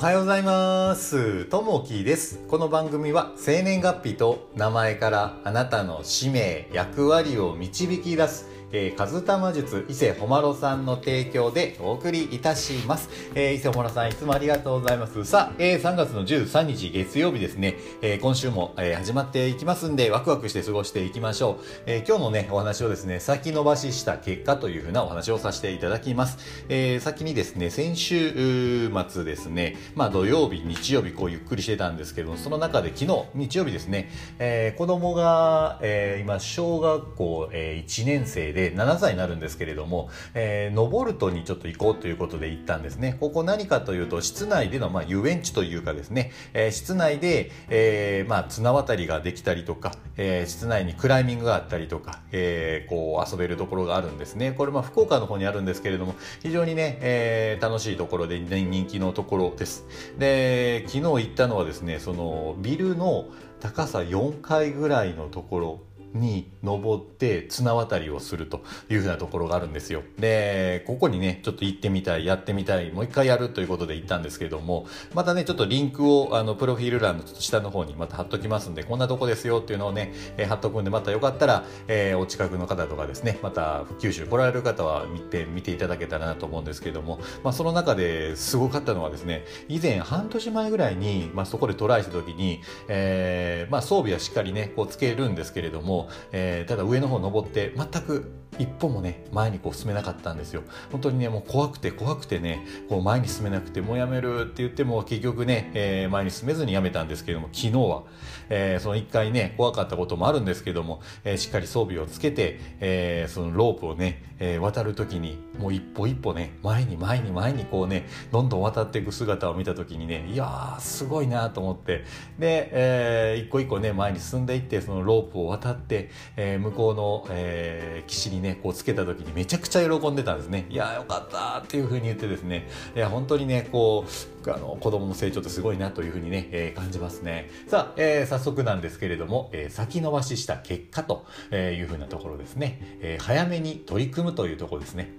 はようございます。ともきです。この番組は生年月日と名前からあなたの使命、役割を導き出す、えー、カズタマ術伊勢ほまろさんの提供でお送りいたします。えー、伊勢ほまろさんいつもありがとうございます。さあ、えー、3月の13日月曜日ですね、えー、今週も、えー、始まっていきますんで、ワクワクして過ごしていきましょう。えー、今日のね、お話をですね、先延ばしした結果というふうなお話をさせていただきます。えー、先にですね、先週末ですね、まあ土曜日、日曜日こうゆっくりしてたんですけども、その中で昨日、日曜日ですね、えー、子供が、えー、今小学校、えー、1年生で7歳になるんですけれども、えー、ノボルトにちょっと行こうということで行ったんですね。ここ何かというと、室内での、まあ、遊園地というかですね、えー、室内で、えー、まあ、綱渡りができたりとか、えー、室内にクライミングがあったりとか、えー、こう遊べるところがあるんですね。これまあ福岡の方にあるんですけれども、非常にね、えー、楽しいところで、人気のところです。で、昨日行ったのはですね、そのビルの高さ4階ぐらいのところに登って綱渡りをするというふうなところがあるんですよ。で、ここにね、ちょっと行ってみたい、やってみたい、もう一回やるということで行ったんですけれども、またね、ちょっとリンクを、あの、プロフィール欄のちょっと下の方にまた貼っときますんで、こんなとこですよっていうのをね、え、貼っとくんで、またよかったら、えー、お近くの方とかですね、また九州来られる方は見て、見ていただけたらなと思うんですけれども、まあ、その中ですごかったのはですね、以前半年前ぐらいに、まあ、そこでトライした時に、えー、まあ、装備はしっかりね、こうつけるんですけれども、えー、ただ上の方登って全く一歩もね前にこう進めなかったんですよ。本当にねもう怖くて怖くてねこう前に進めなくてもうやめるって言っても結局ね、えー、前に進めずにやめたんですけども昨日は、えー、その一回ね怖かったこともあるんですけども、えー、しっかり装備をつけて、えー、そのロープをね、えー、渡る時にもう一歩一歩ね前に前に前にこうねどんどん渡っていく姿を見た時にねいやーすごいなと思って。で、えー、一個一個ね前に進んでいってそのロープを渡って、えー、向こうの、えー、岸にねこうつけた時にめちゃくちゃ喜んでたんですね。いやよかったっていうふうに言ってですね。いや本当にねこうあの子供の成長ってすごいなというふうにね、えー、感じますね。さあ、えー、早速なんですけれども、えー、先延ばしした結果というふうなところですね、えー、早めに取り組むというところですね。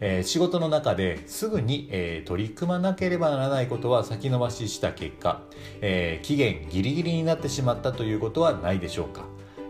えー、仕事の中ですぐに、えー、取り組まなければならないことは先延ばしした結果、えー、期限ギリギリになってしまったということはないでしょうか。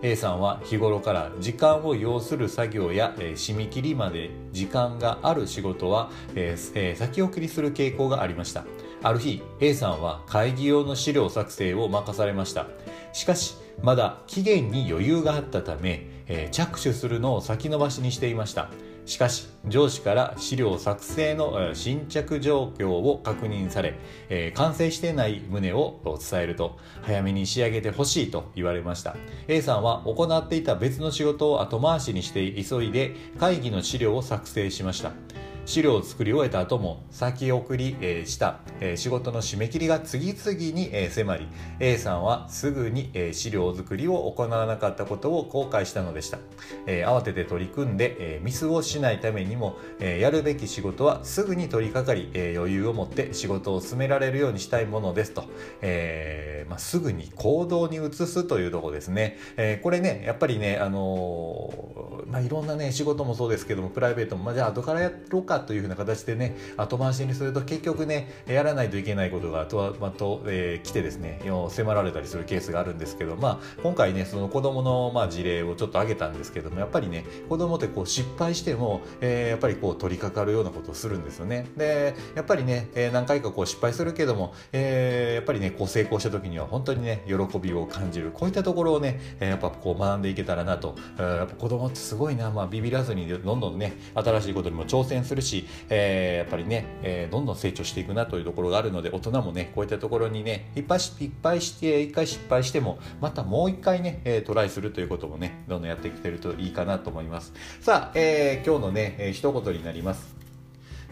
A さんは日頃から時間を要する作業や、えー、締め切りまで時間がある仕事は、えーえー、先送りする傾向がありました。ある日 A さんは会議用の資料作成を任されました。しかしまだ期限に余裕があったため、え、着手するのを先延ばしにしていました。しかし上司から資料作成の新着状況を確認され、えー、完成していない旨を伝えると早めに仕上げてほしいと言われました。A さんは行っていた別の仕事を後回しにして急いで会議の資料を作成しました。資料を作り終えた後も先送り、した、仕事の締め切りが次々に、迫り A さんはすぐに、資料作りを行わなかったことを後悔したのでした、慌てて取り組んで、ミスをしないためにも、やるべき仕事はすぐに取り掛かり、余裕を持って仕事を進められるようにしたいものですと、えまあ、すぐに行動に移すというところですね、えこれねやっぱりねあのまあ、いろんなね仕事もそうですけどもプライベートも、まあ、じゃあ後からやろうかというふうな形でね後回しにすると結局ねやらないといけないことが後々、えー、来てですね迫られたりするケースがあるんですけど、まあ、今回ねその子供のまあ事例をちょっと挙げたんですけどもやっぱりね子供ってこう失敗しても、えー、やっぱりこう取り掛かるようなことをするんですよね。でやっぱりね、えー、何回かこう失敗するけども、えー、やっぱりねこう成功した時には本当にね喜びを感じる。こういったところをねやっぱこう学んでいけたらなと。やっぱ子供ってすごいな、まあ、ビビらずにどんどんね新しいことにも挑戦するし、えー、やっぱりね、えー、どんどん成長していくなというところがあるので大人もねこういったところにねいっぱいいっぱいして一回失敗してもまたもう一回ね、え、トライするということもねどんどんやってきてるといいかなと思います。さあ、えー、今日のね、えー、一言になります、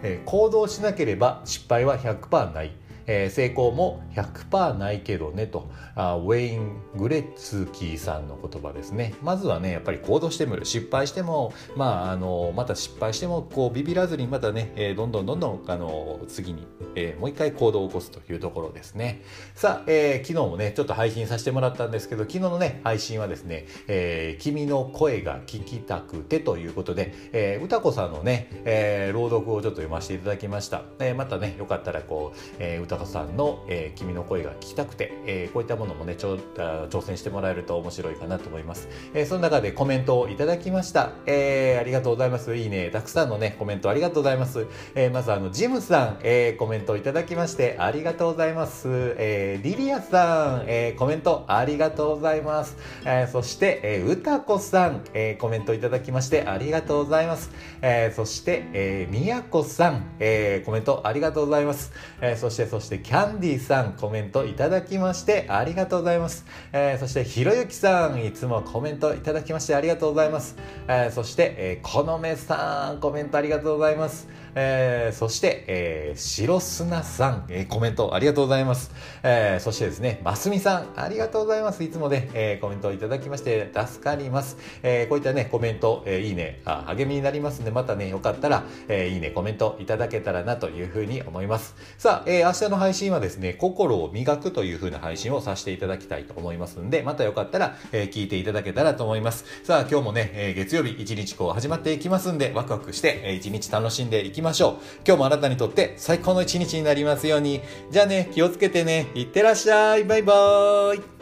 え、行動しなければ失敗は100%ない。えー、成功も100%ないけどねと。あウェイン・グレッツキーさんの言葉ですね。まずはねやっぱり行動してみる。失敗してもまああのまた失敗してもこうビビらずにまたね、えー、どんどんどんどんあの次に、えー、もう一回行動を起こすというところですね。さあ、えー、昨日もねちょっと配信させてもらったんですけど昨日のね配信はですね、えー、君の声が聞きたくてということで、えー、歌子さんのね、えー、朗読をちょっと読ませていただきました、えー、またねよかったらこう、えー、歌豊さんの、えー、君の声が聞きたくて、えー、こういったものもねちょ挑戦してもらえると面白いかなと思います、えー、その中でコメントをいただきました、えー、ありがとうございます。いいね。たくさんのねコメントありがとうございます、えー、まずあのジムさん、えー、コメントをいただきましてありがとうございます、えー、リリアさん、えー、コメントありがとうございます、えー、そして、えー、うたこさん、えー、コメントいただきましてありがとうございます、えー、そして、えー、みやこさん、えー、コメントありがとうございます、えー、そしてそしてしてキャンディーさんコメントいただきましてありがとうございます、えー、そしてひろゆきさんいつもコメントいただきましてありがとうございます、えー、そして、えー、このめさんコメントありがとうございます。えー、そして、えー、白砂さん、えー、コメントありがとうございます。えー、そしてですね、ますみさん、ありがとうございます。いつもね、えー、コメントをいただきまして助かります。えー、こういったね、コメント、えー、いいねあ、励みになりますんで、またね、よかったら、えー、いいね、コメントいただけたらなというふうに思います。さあ、えー、明日の配信はですね、心を磨くというふうな配信をさせていただきたいと思いますんで、またよかったら、えー、聞いていただけたらと思います。さあ、今日もね、えー、月曜日一日こう始まっていきますんで、ワクワクして、えー、一日楽しんでいきましょう。今日ももあなたにとって最高の一日になりますように。じゃあね、気をつけてね。いってらっしゃい。バイバーイ。